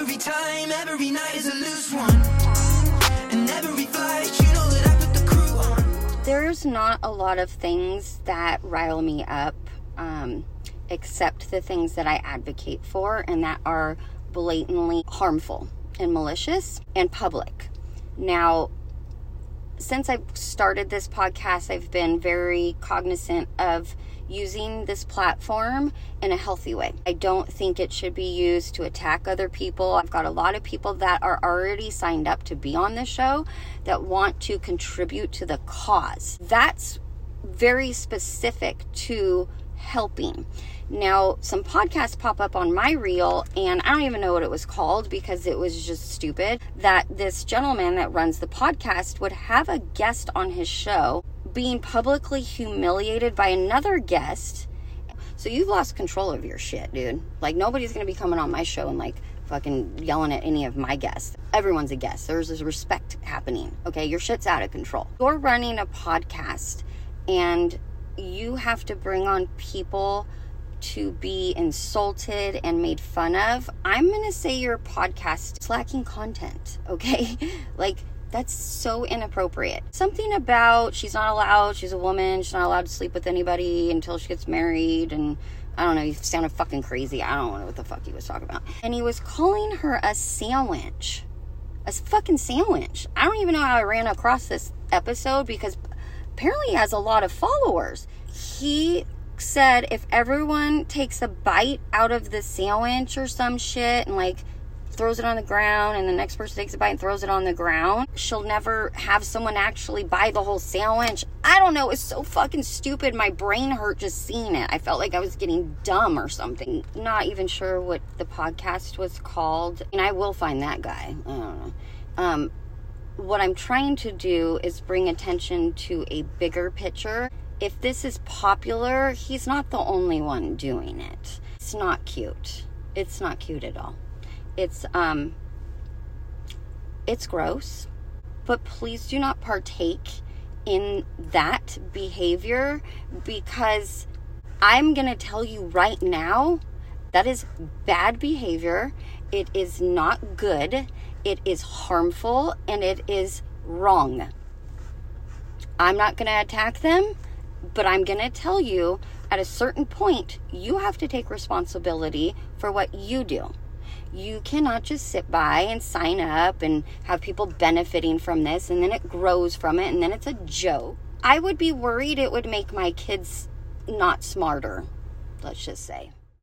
Every time, every night is a loose one. And every flight, you know that I put the crew on. There's not a lot of things that rile me up, um, except the things that I advocate for and that are blatantly harmful and malicious and public. Now, since I've started this podcast, I've been very cognizant of using this platform in a healthy way. I don't think it should be used to attack other people. I've got a lot of people that are already signed up to be on the show that want to contribute to the cause. That's very specific to helping. Now, some podcasts pop up on my reel, and I don't even know what it was called because it was just stupid. That this gentleman that runs the podcast would have a guest on his show being publicly humiliated by another guest. So you've lost control of your shit, dude. Like, nobody's gonna be coming on my show and like fucking yelling at any of my guests. Everyone's a guest. There's this respect happening. Okay, your shit's out of control. You're running a podcast and you have to bring on people to be insulted and made fun of, I'm going to say your podcast is lacking content, okay? like, that's so inappropriate. Something about she's not allowed, she's a woman, she's not allowed to sleep with anybody until she gets married, and I don't know, you sounded fucking crazy. I don't know what the fuck he was talking about. And he was calling her a sandwich. A fucking sandwich. I don't even know how I ran across this episode because apparently has a lot of followers. He said if everyone takes a bite out of the sandwich or some shit and like throws it on the ground and the next person takes a bite and throws it on the ground, she'll never have someone actually buy the whole sandwich. I don't know. It's so fucking stupid. My brain hurt just seeing it. I felt like I was getting dumb or something. Not even sure what the podcast was called. And I will find that guy. I don't know. Um, what I'm trying to do is bring attention to a bigger picture if this is popular, he's not the only one doing it. It's not cute. It's not cute at all. It's um it's gross. But please do not partake in that behavior because I'm going to tell you right now that is bad behavior. It is not good. It is harmful and it is wrong. I'm not going to attack them. But I'm going to tell you at a certain point, you have to take responsibility for what you do. You cannot just sit by and sign up and have people benefiting from this and then it grows from it and then it's a joke. I would be worried it would make my kids not smarter, let's just say.